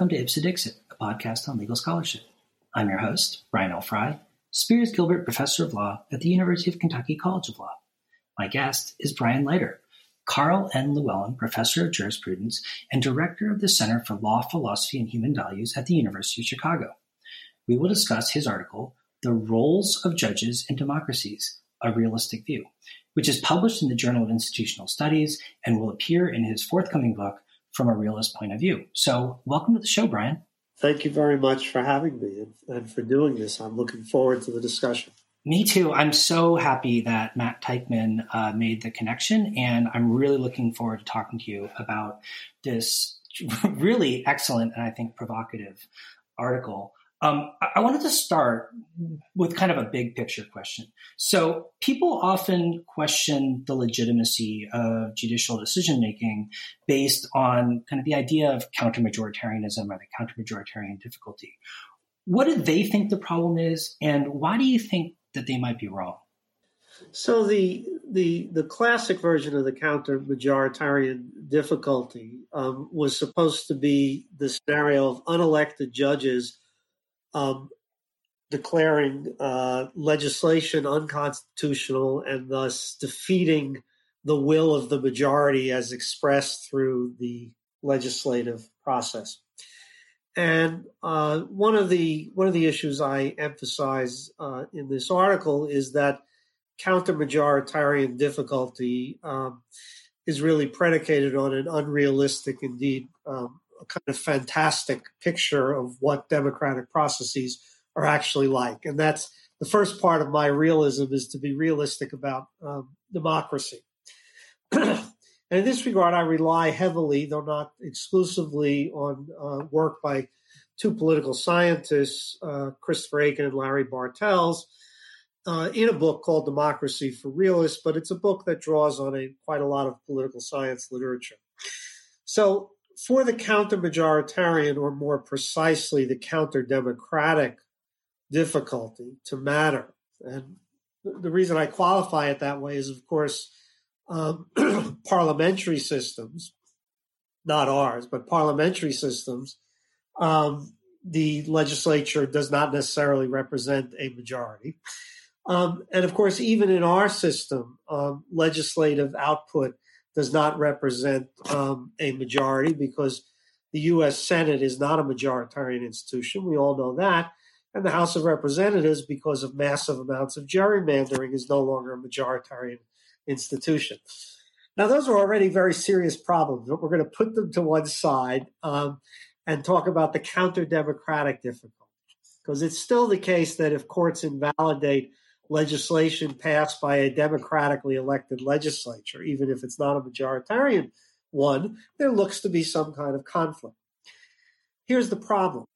welcome to Ipse Dixit, a podcast on legal scholarship. I'm your host, Brian L. Frye, Spears Gilbert Professor of Law at the University of Kentucky College of Law. My guest is Brian Leiter, Karl N. Llewellyn Professor of Jurisprudence and Director of the Center for Law, Philosophy, and Human Values at the University of Chicago. We will discuss his article, The Roles of Judges in Democracies, A Realistic View, which is published in the Journal of Institutional Studies and will appear in his forthcoming book, From a Realist Point of View. So, welcome to the show, Brian. Thank you very much for having me and, for doing this. I'm looking forward to the discussion. Me too. I'm so happy that Matt Teichman uh, made the connection, and I'm really looking forward to talking to you about this really excellent and I think provocative article. Um, I wanted to start with kind of a big picture question. So, people often question the legitimacy of judicial decision making based on kind of the idea of counter-majoritarianism or the counter-majoritarian difficulty. What do they think the problem is, and why do you think that they might be wrong? So the the the classic version of the counter majoritarian difficulty um, was supposed to be the scenario of unelected judges um, declaring uh, legislation unconstitutional and thus defeating the will of the majority as expressed through the legislative process. And uh, one of the one of the issues I emphasize uh, in this article is that counter majoritarian difficulty um, is really predicated on an unrealistic, indeed, um, a kind of fantastic picture of what democratic processes are actually like. And that's the first part of my realism is to be realistic about um, democracy. And in this regard, I rely heavily, though not exclusively, on uh, work by two political scientists, uh, Christopher Achen and Larry Bartels, uh, in a book called Democracy for Realists, but it's a book that draws on a quite a lot of political science literature. So, for the counter majoritarian, or more precisely, the counter democratic difficulty to matter, and the reason I qualify it that way is, of course, um, parliamentary systems, not ours, but parliamentary systems, um, the legislature does not necessarily represent a majority. Um, and of course, even in our system, um, legislative output does not represent um, a majority because the U.S. Senate is not a majoritarian institution. We all know that. And the House of Representatives, because of massive amounts of gerrymandering, is no longer a majoritarian institution. Now, those are already very serious problems, but we're going to put them to one side um, and talk about the counter democratic difficulty. Because it's still the case that if courts invalidate legislation passed by a democratically elected legislature, even if it's not a majoritarian one, there looks to be some kind of conflict. Here's the problem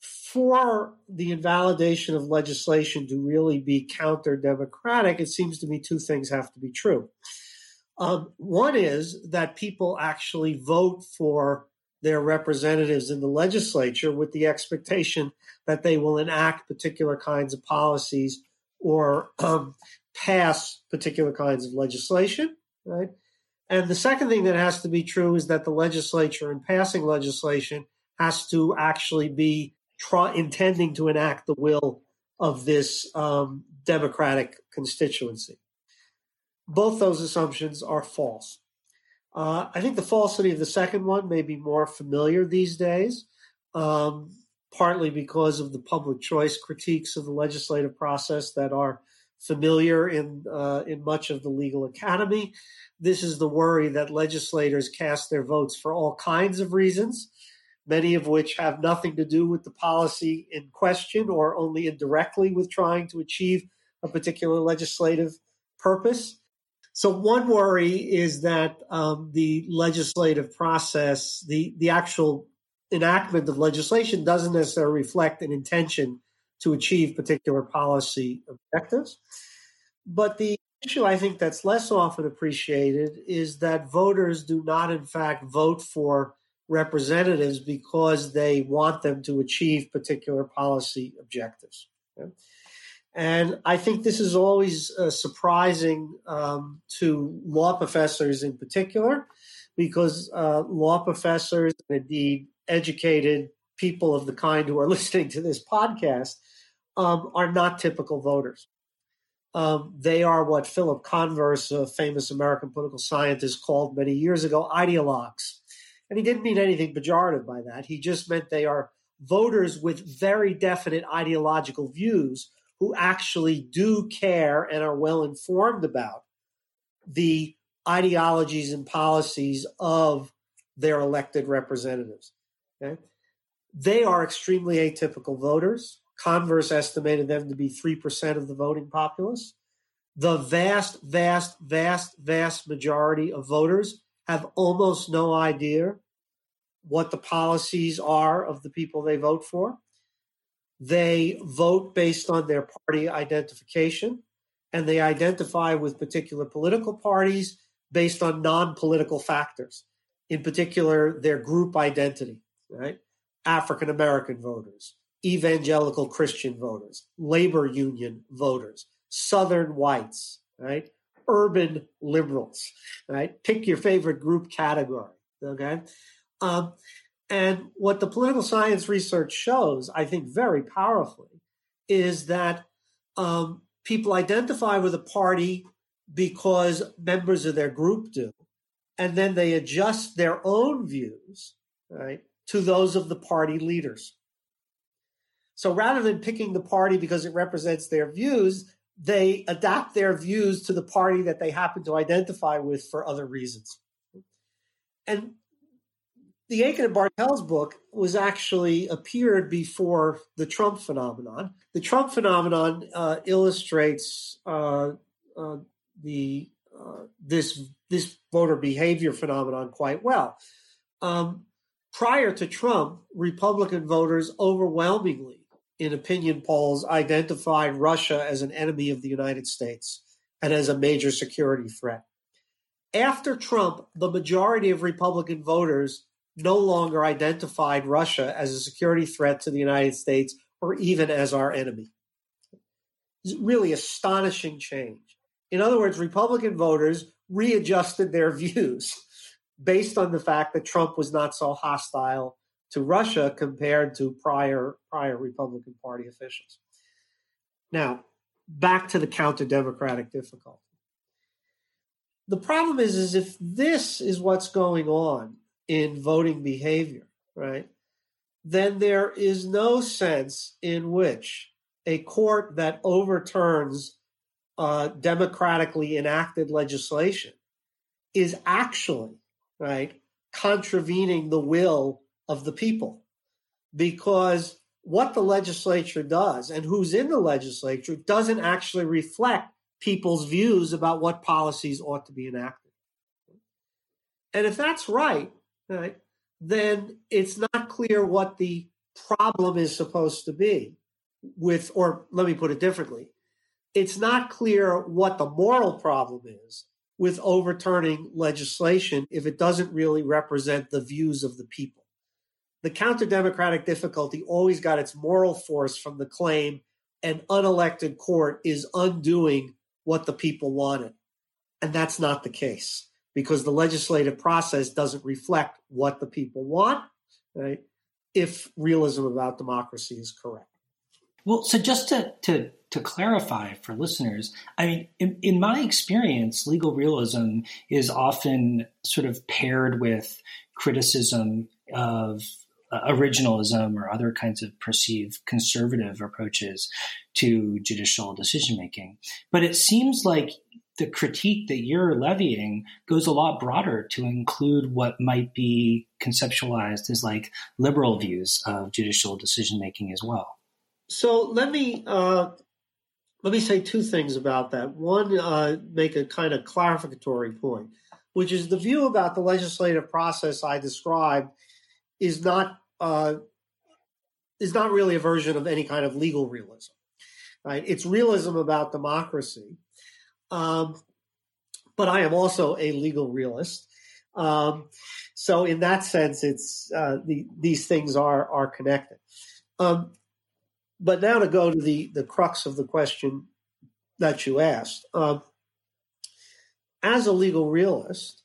for the invalidation of legislation to really be counter democratic, it seems to me two things have to be true. Um, one is that people actually vote for their representatives in the legislature with the expectation that they will enact particular kinds of policies or um, pass particular kinds of legislation, right? And the second thing that has to be true is that the legislature, in passing legislation, has to actually be intending to enact the will of this um, Democratic constituency. Both those assumptions are false. Uh, I think the falsity of the second one may be more familiar these days, um, partly because of the public choice critiques of the legislative process that are familiar in uh, in much of the legal academy. This is the worry that legislators cast their votes for all kinds of reasons, many of which have nothing to do with the policy in question or only indirectly with trying to achieve a particular legislative purpose. So one worry is that um, the legislative process, the the actual enactment of legislation, doesn't necessarily reflect an intention to achieve particular policy objectives. But the issue I think that's less often appreciated is that voters do not, in fact, vote for representatives because they want them to achieve particular policy objectives. Okay? And I think this is always uh, surprising um, to law professors in particular, because uh, law professors, indeed educated people of the kind who are listening to this podcast um, are not typical voters. Um, they are what Philip Converse, a famous American political scientist, called many years ago ideologues. And he didn't mean anything pejorative by that. He just meant they are voters with very definite ideological views who actually do care and are well informed about the ideologies and policies of their elected representatives. Okay? They are extremely atypical voters. Converse estimated them to be 3% of the voting populace. The vast, vast, vast, vast majority of voters have almost no idea what the policies are of the people they vote for. They vote based on their party identification, and they identify with particular political parties based on non political factors, in particular, their group identity, right? African American voters, evangelical Christian voters, labor union voters, Southern whites, right? Urban liberals, right? Pick your favorite group category, okay? Um, and what the political science research shows, I think very powerfully, is that um, people identify with a party because members of their group do, and then they adjust their own views, right, to those of the party leaders. So rather than picking the party because it represents their views, they adapt their views to the party that they happen to identify with for other reasons. And the Achen and Bartels book was actually appeared before the Trump phenomenon. The Trump phenomenon uh, illustrates uh, uh, the uh, this this voter behavior phenomenon quite well. Um, prior to Trump, Republican voters overwhelmingly, in opinion polls, identified Russia as an enemy of the United States and as a major security threat. After Trump, the majority of Republican voters no longer identified Russia as a security threat to the United States or even as our enemy. It's really astonishing change. In other words, Republican voters readjusted their views based on the fact that Trump was not so hostile to Russia compared to prior prior Republican Party officials. Now, back to the counter democratic difficulty. The problem is, is if this is what's going on in voting behavior, right? Then there is no sense in which a court that overturns uh, democratically enacted legislation is actually right contravening the will of the people because what the legislature does and who's in the legislature doesn't actually reflect people's views about what policies ought to be enacted. And if that's right, right, then it's not clear what the problem is supposed to be with, or let me put it differently. It's not clear what the moral problem is with overturning legislation if it doesn't really represent the views of the people. The counter democratic difficulty always got its moral force from the claim an unelected court is undoing what the people wanted. And that's not the case because the legislative process doesn't reflect what the people want, right? If realism about democracy is correct. Well, so just to, to, to clarify for listeners, I mean, in, in my experience, legal realism is often sort of paired with criticism of uh, originalism or other kinds of perceived conservative approaches to judicial decision making. But it seems like the critique that you're levying goes a lot broader to include what might be conceptualized as like liberal views of judicial decision making as well. So let me uh, let me say two things about that. One, uh, make a kind of clarificatory point, which is the view about the legislative process I described is not uh, is not really a version of any kind of legal realism. Right? It's realism about democracy um, but I am also a legal realist. Um, so in that sense, it's uh, the, these things are are connected. Um, but now to go to the the crux of the question that you asked. Um, as a legal realist,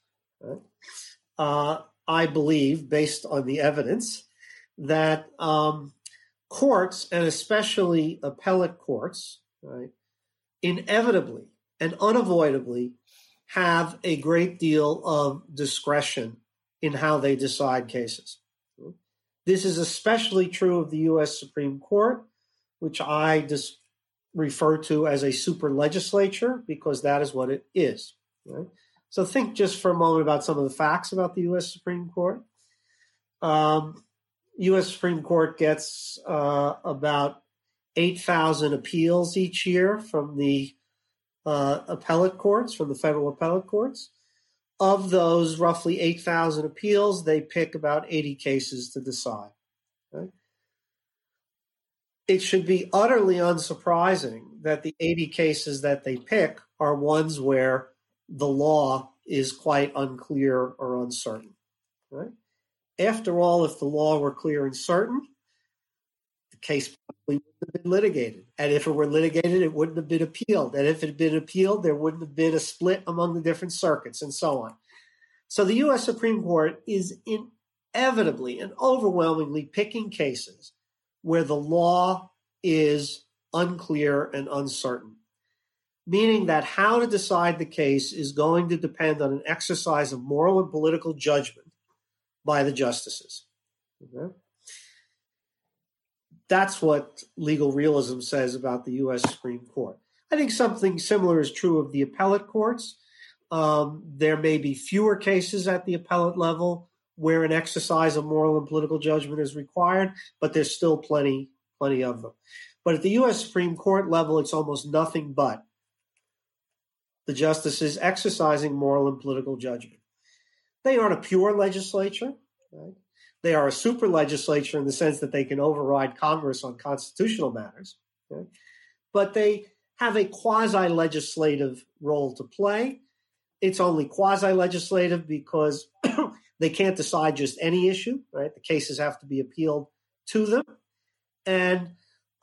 uh, I believe, based on the evidence, that um, courts, and especially appellate courts, right, inevitably and unavoidably have a great deal of discretion in how they decide cases. This is especially true of the U.S. Supreme Court, which I just refer to as a super legislature because that is what it is. Right? So think just for a moment about some of the facts about the U.S. Supreme Court. Um, U.S. Supreme Court gets uh, about 8,000 appeals each year from the uh, appellate courts, from the federal appellate courts. Of those roughly 8,000 appeals, they pick about 80 cases to decide. It should be utterly unsurprising that the 80 cases that they pick are ones where the law is quite unclear or uncertain. Right? After all, if the law were clear and certain, the case probably wouldn't have been litigated. And if it were litigated, it wouldn't have been appealed. And if it had been appealed, there wouldn't have been a split among the different circuits and so on. So the U.S. Supreme Court is inevitably and overwhelmingly picking cases where the law is unclear and uncertain, meaning that how to decide the case is going to depend on an exercise of moral and political judgment by the justices. Okay? That's what legal realism says about the U.S. Supreme Court. I think something similar is true of the appellate courts. Um, there may be fewer cases at the appellate level where an exercise of moral and political judgment is required, but there's still plenty, plenty of them. But at the U.S. Supreme Court level, it's almost nothing but the justices exercising moral and political judgment. They aren't a pure legislature. Right? They are a super legislature in the sense that they can override Congress on constitutional matters. Okay? But they have a quasi legislative role to play. It's only quasi legislative because they can't decide just any issue, right? The cases have to be appealed to them. And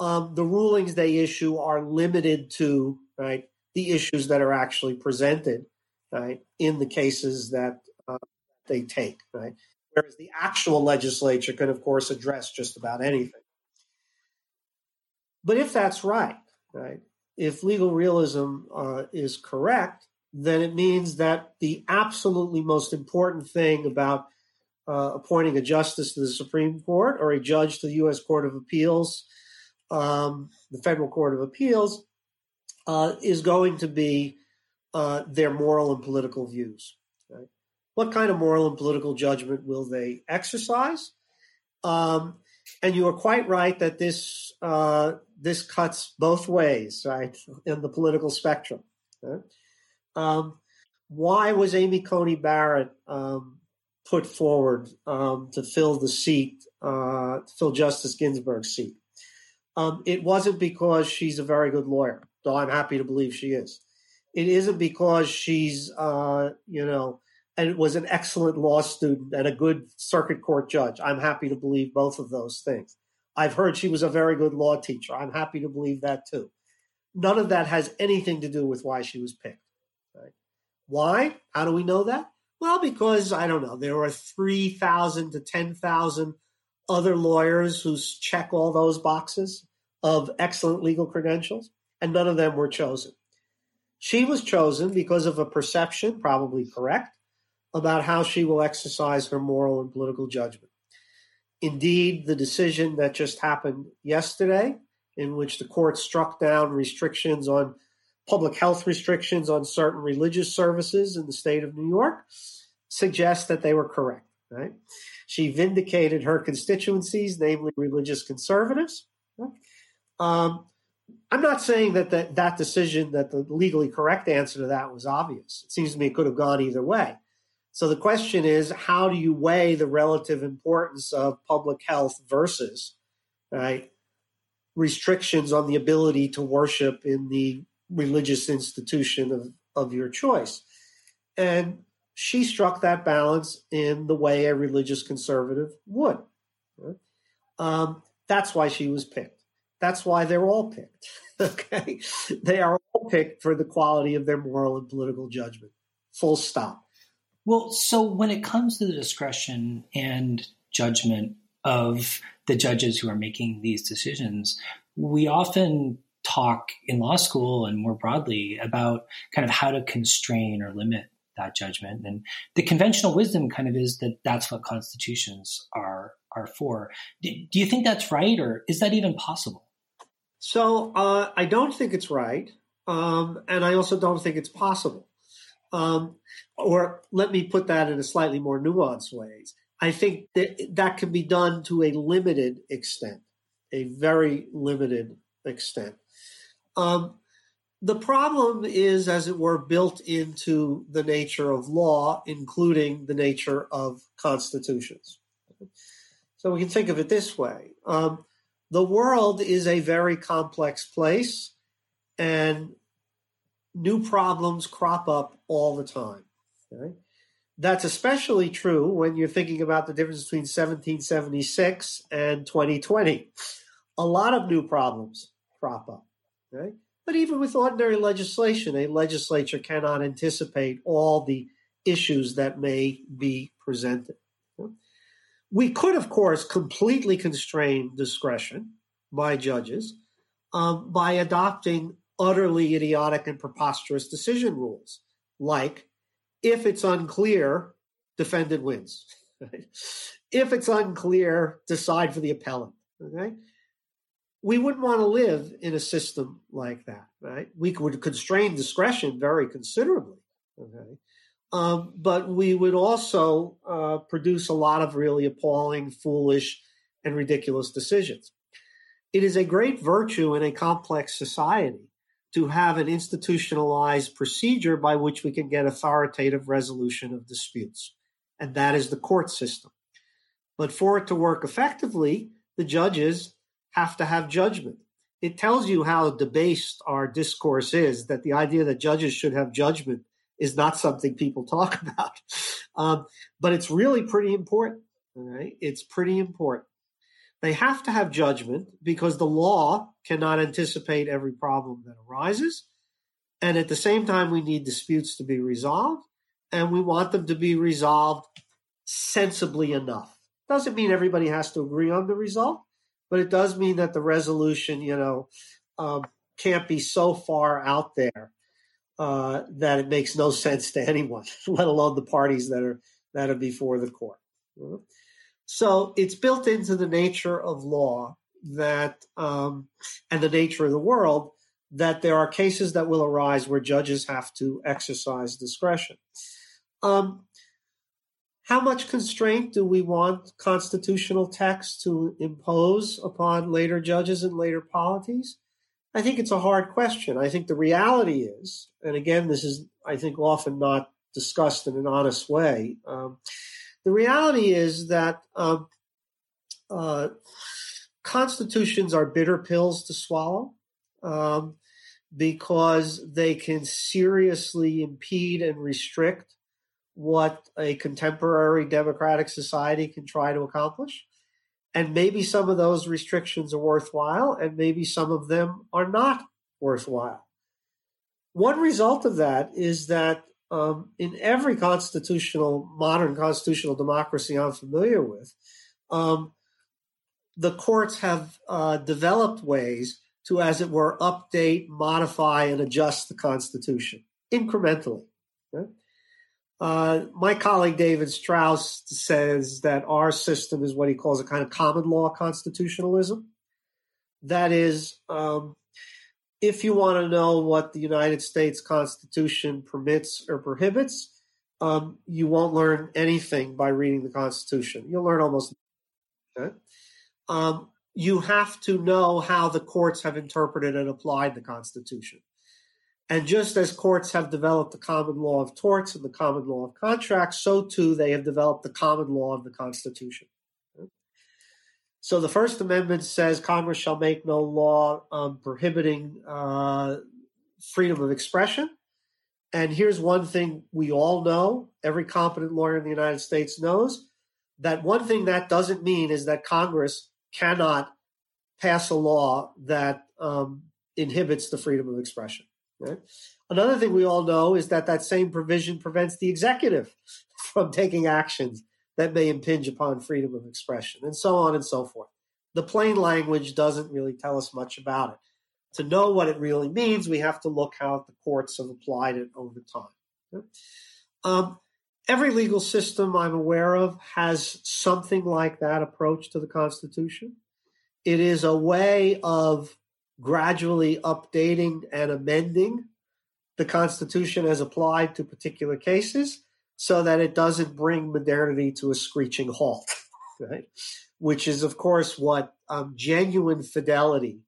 um, the rulings they issue are limited to, right, the issues that are actually presented, right, in the cases that uh, they take, right? whereas the actual legislature can, of course, address just about anything. But if that's right, right, if legal realism uh, is correct, then it means that the absolutely most important thing about uh, appointing a justice to the Supreme Court or a judge to the U.S. Court of Appeals, um, the Federal Court of Appeals, uh, is going to be uh, their moral and political views. Right? what kind of moral and political judgment will they exercise? Um, and you are quite right that this uh, this cuts both ways, right, in the political spectrum. Right? Um, why was Amy Coney Barrett um, put forward um, to fill the seat, uh, to fill Justice Ginsburg's seat? Um, it wasn't because she's a very good lawyer, though I'm happy to believe she is. It isn't because she's, uh, you know, and was an excellent law student and a good circuit court judge. I'm happy to believe both of those things. I've heard she was a very good law teacher. I'm happy to believe that too. None of that has anything to do with why she was picked. Why? How do we know that? Well, because I don't know. There are 3,000 to 10,000 other lawyers who check all those boxes of excellent legal credentials, and none of them were chosen. She was chosen because of a perception, probably correct, about how she will exercise her moral and political judgment. Indeed, the decision that just happened yesterday, in which the court struck down restrictions on public health restrictions on certain religious services in the state of New York, suggests that they were correct. Right? She vindicated her constituencies, namely religious conservatives. Um, I'm not saying that, that that decision, that the legally correct answer to that was obvious. It seems to me it could have gone either way. So the question is, how do you weigh the relative importance of public health versus right restrictions on the ability to worship in the religious institution of, of your choice? And she struck that balance in the way a religious conservative would. Right? Um, that's why she was picked. That's why they're all picked. okay, they are all picked for the quality of their moral and political judgment. Full stop. Well, so when it comes to the discretion and judgment of the judges who are making these decisions, we often talk in law school and more broadly about kind of how to constrain or limit that judgment. And the conventional wisdom kind of is that that's what constitutions are are for. Do, do you think that's right, or is that even possible? So uh, I don't think it's right, um, and I also don't think it's possible. Um, or let me put that in a slightly more nuanced ways. I think that that can be done to a limited extent, a very limited extent. Um, the problem is, as it were, built into the nature of law, including the nature of constitutions. So we can think of it this way um, the world is a very complex place, and new problems crop up all the time. Okay? That's especially true when you're thinking about the difference between 1776 and 2020. A lot of new problems crop up. Okay? But even with ordinary legislation, a legislature cannot anticipate all the issues that may be presented. We could, of course, completely constrain discretion by judges um, by adopting utterly idiotic and preposterous decision rules, like if it's unclear, defendant wins. if it's unclear, decide for the appellant. Okay, we wouldn't want to live in a system like that, right? We would constrain discretion very considerably, okay? Um, but we would also uh, produce a lot of really appalling, foolish, and ridiculous decisions. It is a great virtue in a complex society to have an institutionalized procedure by which we can get authoritative resolution of disputes. And that is the court system. But for it to work effectively, the judges have to have judgment. It tells you how debased our discourse is that the idea that judges should have judgment is not something people talk about. Um, but it's really pretty important. Right? It's pretty important. They have to have judgment because the law cannot anticipate every problem that arises. And at the same time, we need disputes to be resolved, and we want them to be resolved sensibly enough. Doesn't mean everybody has to agree on the result, but it does mean that the resolution, you know, um, can't be so far out there uh, that it makes no sense to anyone, let alone the parties that are that are before the court. So it's built into the nature of law that um, and the nature of the world that there are cases that will arise where judges have to exercise discretion. Um, how much constraint do we want constitutional text to impose upon later judges and later polities? I think it's a hard question. I think the reality is, and again, this is, I think, often not discussed in an honest way. Um, the reality is that um, uh, constitutions are bitter pills to swallow um, because they can seriously impede and restrict what a contemporary democratic society can try to accomplish. And maybe some of those restrictions are worthwhile, and maybe some of them are not worthwhile. One result of that is that um, in every constitutional, modern constitutional democracy I'm familiar with, um, the courts have uh, developed ways to, as it were, update, modify, and adjust the Constitution incrementally. Uh, my colleague David Strauss says that our system is what he calls a kind of common law constitutionalism. That is, um, if you want to know what the United States Constitution permits or prohibits, um, you won't learn anything by reading the Constitution. You'll learn almost nothing. Um, you have to know how the courts have interpreted and applied the Constitution. And just as courts have developed the common law of torts and the common law of contracts, so too they have developed the common law of the Constitution. So the First Amendment says Congress shall make no law um, prohibiting uh, freedom of expression. And here's one thing we all know every competent lawyer in the United States knows that one thing that doesn't mean is that Congress cannot pass a law that um, inhibits the freedom of expression. Right? Another thing we all know is that that same provision prevents the executive from taking actions that may impinge upon freedom of expression, and so on and so forth. The plain language doesn't really tell us much about it. To know what it really means, we have to look how the courts have applied it over time. Um, every legal system I'm aware of has something like that approach to the Constitution. It is a way of gradually updating and amending the Constitution as applied to particular cases so that it doesn't bring modernity to a screeching halt, right? Which is, of course, what um, genuine fidelity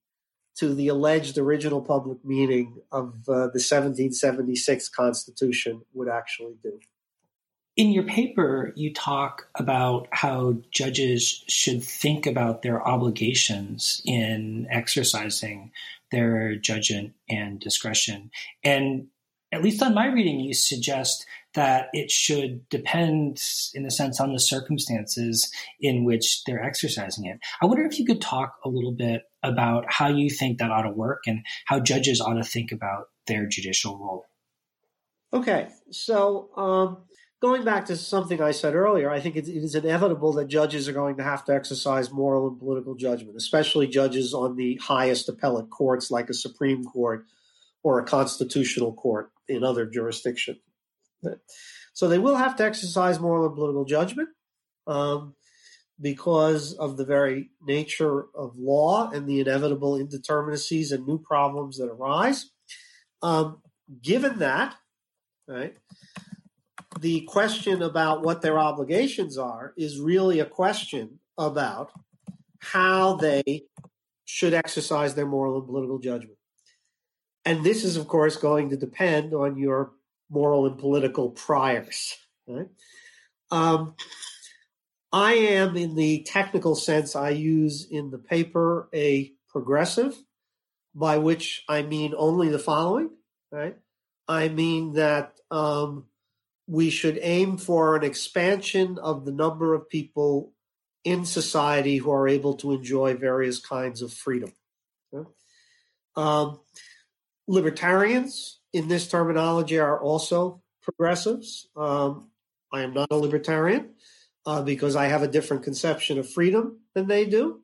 to the alleged original public meaning of uh, the 1776 Constitution would actually do. In your paper, you talk about how judges should think about their obligations in exercising their judgment and discretion. And at least on my reading, you suggest that it should depend, in a sense, on the circumstances in which they're exercising it. I wonder if you could talk a little bit about how you think that ought to work and how judges ought to think about their judicial role. Okay, so um, going back to something I said earlier, I think it, it is inevitable that judges are going to have to exercise moral and political judgment, especially judges on the highest appellate courts like a Supreme Court or a constitutional court in other jurisdictions. So they will have to exercise moral and political judgment um, because of the very nature of law and the inevitable indeterminacies and new problems that arise. Um, given that, right, the question about what their obligations are is really a question about how they should exercise their moral and political judgment. And this is, of course, going to depend on your moral and political priors. Right? Um, I am, in the technical sense I use in the paper, a progressive, by which I mean only the following. Right? I mean that um, we should aim for an expansion of the number of people in society who are able to enjoy various kinds of freedom. Um, libertarians, in this terminology, are also progressives. Um, I am not a libertarian uh, because I have a different conception of freedom than they do.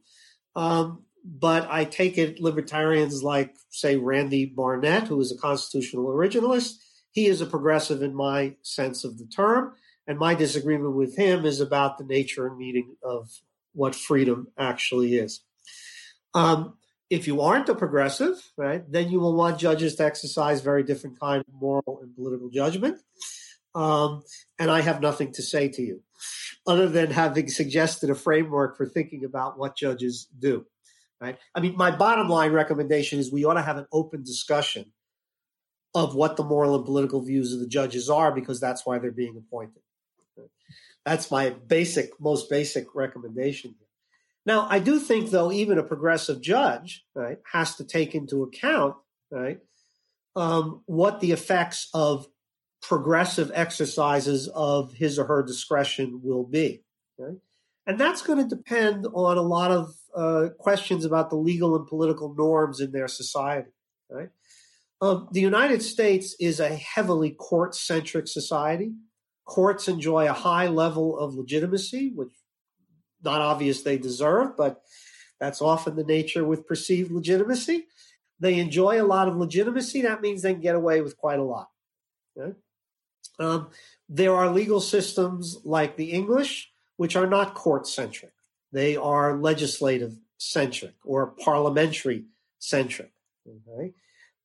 Um, but I take it libertarians like, say, Randy Barnett, who is a constitutional originalist, he is a progressive in my sense of the term, and my disagreement with him is about the nature and meaning of what freedom actually is. Um, if you aren't a progressive, right, then you will want judges to exercise very different kind of moral and political judgment. Um, and I have nothing to say to you, other than having suggested a framework for thinking about what judges do. Right? I mean, my bottom line recommendation is we ought to have an open discussion of what the moral and political views of the judges are because that's why they're being appointed. That's my basic, most basic recommendation. Now, I do think, though, even a progressive judge, right, has to take into account, right, um, what the effects of progressive exercises of his or her discretion will be. Right? And that's going to depend on a lot of uh, questions about the legal and political norms in their society. Right? Um, the United States is a heavily court centric society. Courts enjoy a high level of legitimacy, which not obvious they deserve, but that's often the nature with perceived legitimacy. They enjoy a lot of legitimacy. That means they can get away with quite a lot. Okay? Um, there are legal systems like the English, which are not court centric. They are legislative centric or parliamentary centric. Okay?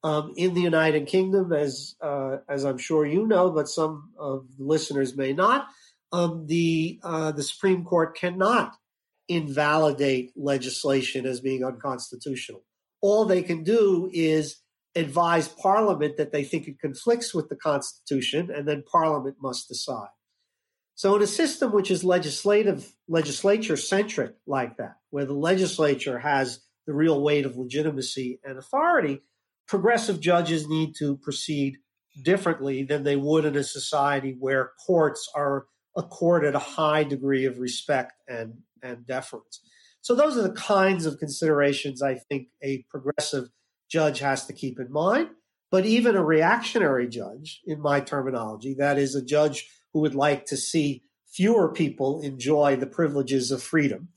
Um, in the United Kingdom, as uh, as I'm sure you know, but some of the listeners may not, um, the uh, the Supreme Court cannot invalidate legislation as being unconstitutional. All they can do is advise Parliament that they think it conflicts with the Constitution, and then Parliament must decide. So, in a system which is legislative, legislature centric like that, where the legislature has the real weight of legitimacy and authority, progressive judges need to proceed differently than they would in a society where courts are accorded a high degree of respect and, and deference. So those are the kinds of considerations I think a progressive judge has to keep in mind. But even a reactionary judge, in my terminology, that is a judge who would like to see fewer people enjoy the privileges of freedom,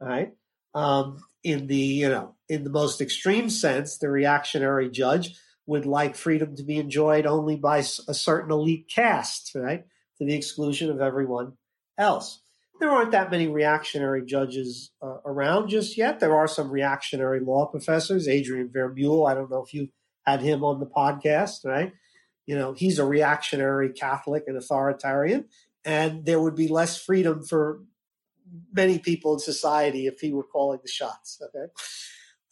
right? Um, in the you know in the most extreme sense, the reactionary judge would like freedom to be enjoyed only by a certain elite caste, right, to the exclusion of everyone else. There aren't that many reactionary judges uh, around just yet. There are some reactionary law professors. Adrian Vermeule, I don't know if you had him on the podcast, right? You know, he's a reactionary Catholic and authoritarian, and there would be less freedom for many people in society if he were calling the shots. Okay.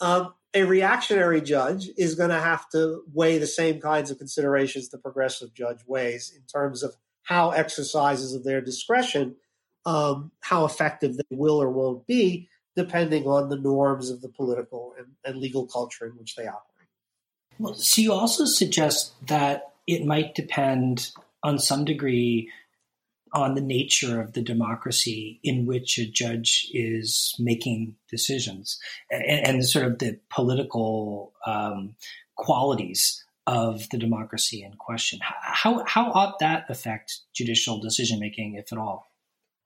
Um, a reactionary judge is going to have to weigh the same kinds of considerations the progressive judge weighs in terms of how exercises of their discretion, um, how effective they will or won't be, depending on the norms of the political and, and legal culture in which they operate. Well, so you also suggest that it might depend on some degree on the nature of the democracy in which a judge is making decisions and, and sort of the political um, qualities of the democracy in question. How, how ought that affect judicial decision making, if at all?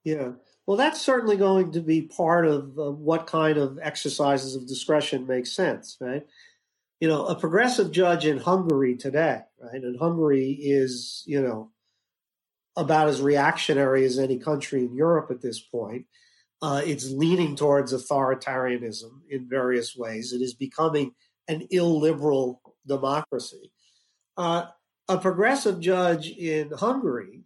Yeah. Well, that's certainly going to be part of uh, what kind of exercises of discretion make sense, right? You know, a progressive judge in Hungary today, right? And Hungary is, you know, about as reactionary as any country in Europe at this point. Uh, it's leaning towards authoritarianism in various ways. It is becoming an illiberal democracy. Uh, a progressive judge in Hungary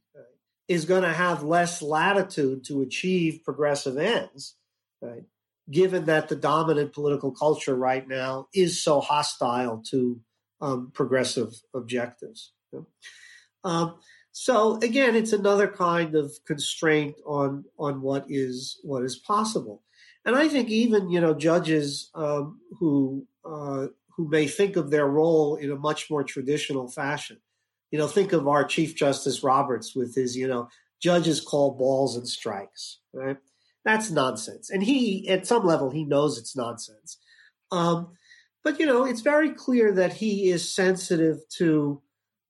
is going to have less latitude to achieve progressive ends, right? given that the dominant political culture right now is so hostile to um, progressive objectives. Um, so again, it's another kind of constraint on on what is what is possible. And I think even you know judges um, who uh, who may think of their role in a much more traditional fashion. You know, think of our Chief Justice Roberts with his you know judges call balls and strikes. Right, that's nonsense. And he, at some level, he knows it's nonsense. Um, but you know, it's very clear that he is sensitive to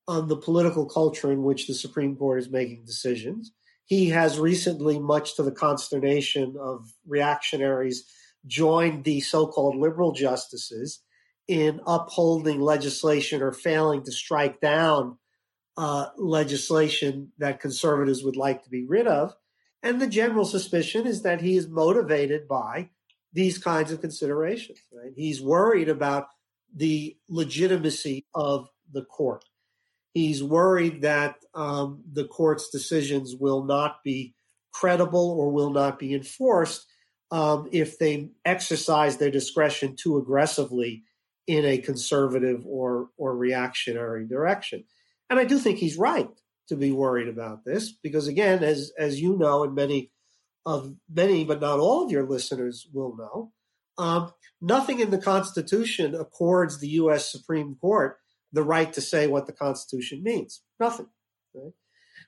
on the political culture in which the Supreme Court is making decisions. He has recently, much to the consternation of reactionaries, joined the so called liberal justices in upholding legislation or failing to strike down uh, legislation that conservatives would like to be rid of. And the general suspicion is that he is motivated by these kinds of considerations. Right? He's worried about the legitimacy of the court. He's worried that um, the court's decisions will not be credible or will not be enforced um, if they exercise their discretion too aggressively in a conservative or or reactionary direction. And I do think he's right to be worried about this because, again, as as you know, and many of many, but not all of your listeners will know, um, nothing in the Constitution accords the U.S. Supreme Court the right to say what the Constitution means. Nothing. Right?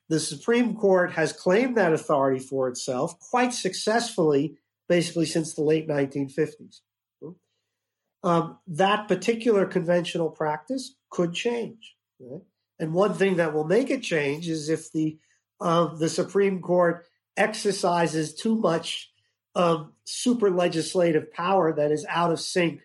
The Supreme Court has claimed that authority for itself quite successfully, basically since the late 1950s. Um, that particular conventional practice could change. Right? And one thing that will make it change is if the uh, the Supreme Court exercises too much um, super legislative power that is out of sync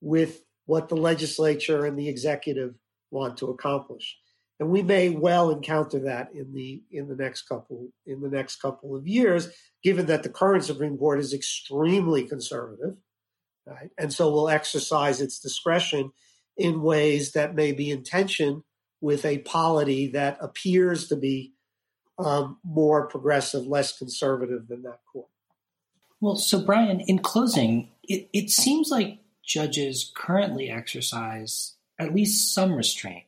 with what the legislature and the executive want to accomplish. And we may well encounter that in the in the next couple in the next couple of years, given that the current Supreme Court is extremely conservative, right? And so will exercise its discretion in ways that may be in tension with a polity that appears to be um, more progressive, less conservative than that court. Well, so Brian, in closing, it, it seems like judges currently exercise at least some restraint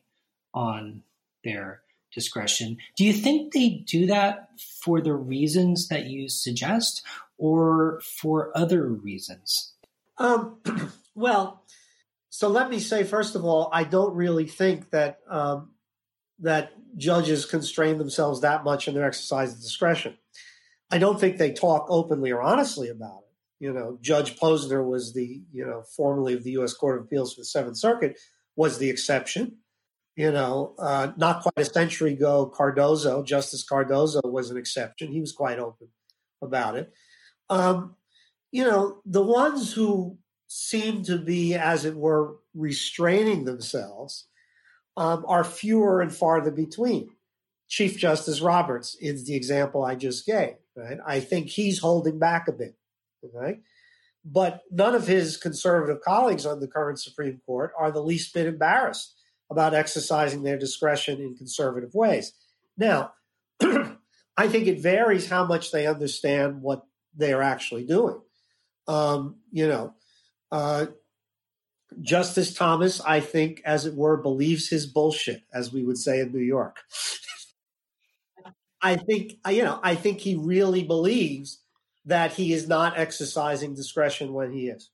on their discretion. Do you think they do that for the reasons that you suggest or for other reasons? Um, well, so let me say first of all, I don't really think that um, that judges constrain themselves that much in their exercise of discretion. I don't think they talk openly or honestly about it. You know, Judge Posner was the you know formerly of the U.S. Court of Appeals for the Seventh Circuit was the exception. You know, uh, not quite a century ago, Cardozo, Justice Cardozo, was an exception. He was quite open about it. Um, you know, the ones who seem to be, as it were, restraining themselves um, are fewer and farther between. Chief Justice Roberts is the example I just gave. Right? I think he's holding back a bit. Okay? But none of his conservative colleagues on the current Supreme Court are the least bit embarrassed about exercising their discretion in conservative ways. Now, I think it varies how much they understand what they are actually doing. Um, you know, uh, Justice Thomas, I think, as it were, believes his bullshit, as we would say in New York. I think, you know, I think he really believes that he is not exercising discretion when he is,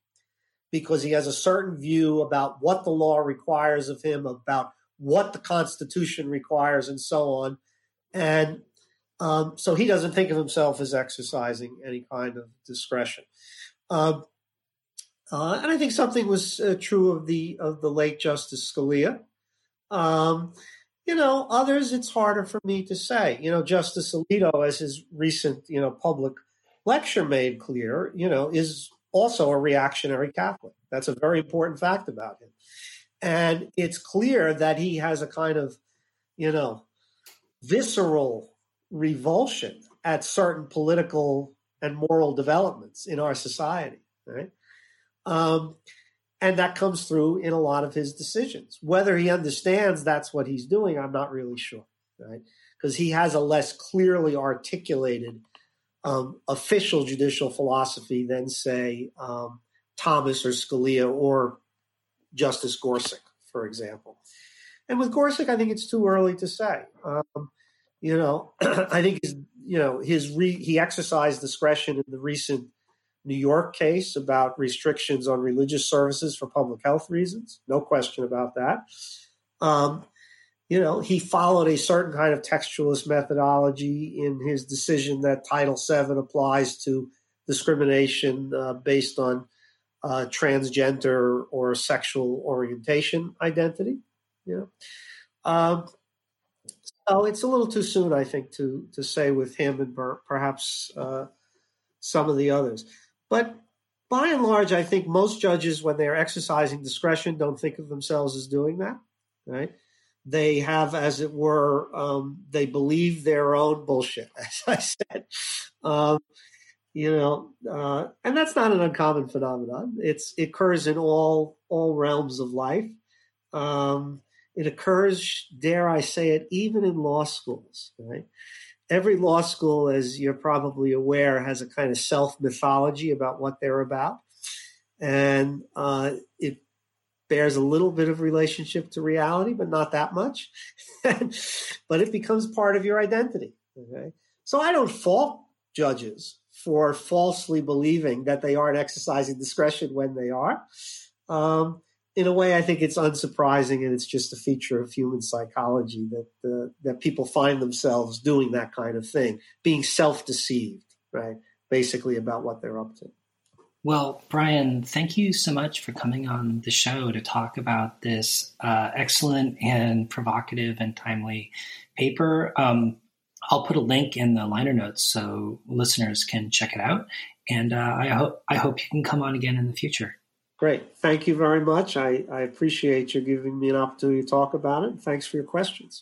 because he has a certain view about what the law requires of him, about what the Constitution requires, and so on. And um, so he doesn't think of himself as exercising any kind of discretion. Um, uh, and I think something was uh, true of the of the late Justice Scalia. Um, you know, others it's harder for me to say. You know, Justice Alito, as his recent you know public lecture made clear, you know, is also a reactionary Catholic. That's a very important fact about him. And it's clear that he has a kind of, you know, visceral revulsion at certain political and moral developments in our society, right? Um, and that comes through in a lot of his decisions. Whether he understands that's what he's doing, I'm not really sure, right? Because he has a less clearly articulated um, official judicial philosophy than, say, um, Thomas or Scalia or Justice Gorsuch, for example. And with Gorsuch, I think it's too early to say. Um, you know, I think his, you know, his re, he exercised discretion in the recent New York case about restrictions on religious services for public health reasons. No question about that. Um, you know, he followed a certain kind of textualist methodology in his decision that Title VII applies to discrimination uh, based on uh, transgender or sexual orientation identity. You know, um, so it's a little too soon, I think, to to say with him and per- perhaps uh, some of the others. But by and large, I think most judges, when they're exercising discretion, don't think of themselves as doing that. Right? They have, as it were, um, they believe their own bullshit, as I said. Um, you know, uh, and that's not an uncommon phenomenon. It's it occurs in all all realms of life. Um, it occurs, dare I say it, even in law schools. Right? Every law school, as you're probably aware, has a kind of self mythology about what they're about, and uh, it bears a little bit of relationship to reality, but not that much. but it becomes part of your identity. Okay, so I don't fault judges for falsely believing that they aren't exercising discretion when they are. Um, in a way, I think it's unsurprising, and it's just a feature of human psychology that uh, that people find themselves doing that kind of thing, being self-deceived, right? Basically, about what they're up to. Well, Brian, thank you so much for coming on the show to talk about this uh, excellent and provocative and timely paper. Um, I'll put a link in the liner notes so listeners can check it out. And uh, I hope I hope you can come on again in the future. Great. Thank you very much. I, I appreciate you giving me an opportunity to talk about it. Thanks for your questions.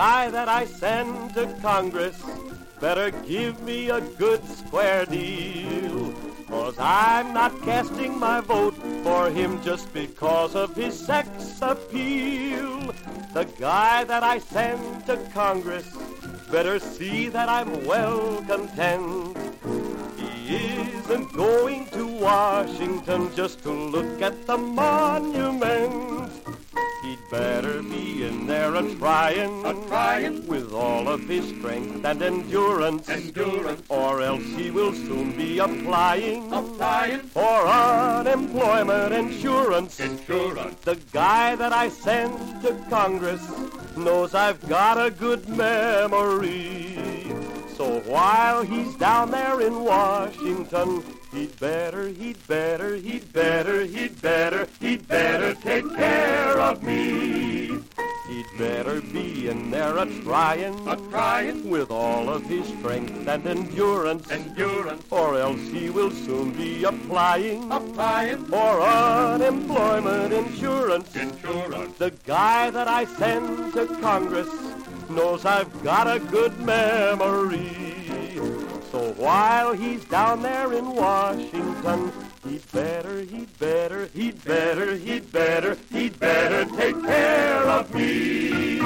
Guy that I send to Congress better give me a good square deal. Cause I'm not casting my vote for him just because of his sex appeal. The guy that I send to Congress better see that I'm well content. He isn't going to Washington just to look at the monument. He'd better be in there a trying, a trying with all of his strength and endurance, endurance, or else he will soon be applying, applying for unemployment insurance. Insurance. The guy that I send to Congress knows I've got a good memory. So while he's down there in Washington, he'd better, he'd better, he'd better, he'd better, he'd better take care of me. He'd better be in there a trying, a trying with all of his strength and endurance, endurance, or else he will soon be applying, applying for unemployment insurance. insurance. The guy that I send to Congress knows I've got a good memory. So while he's down there in Washington, he'd better, he'd better, he'd better, he'd better, he'd better take care of me.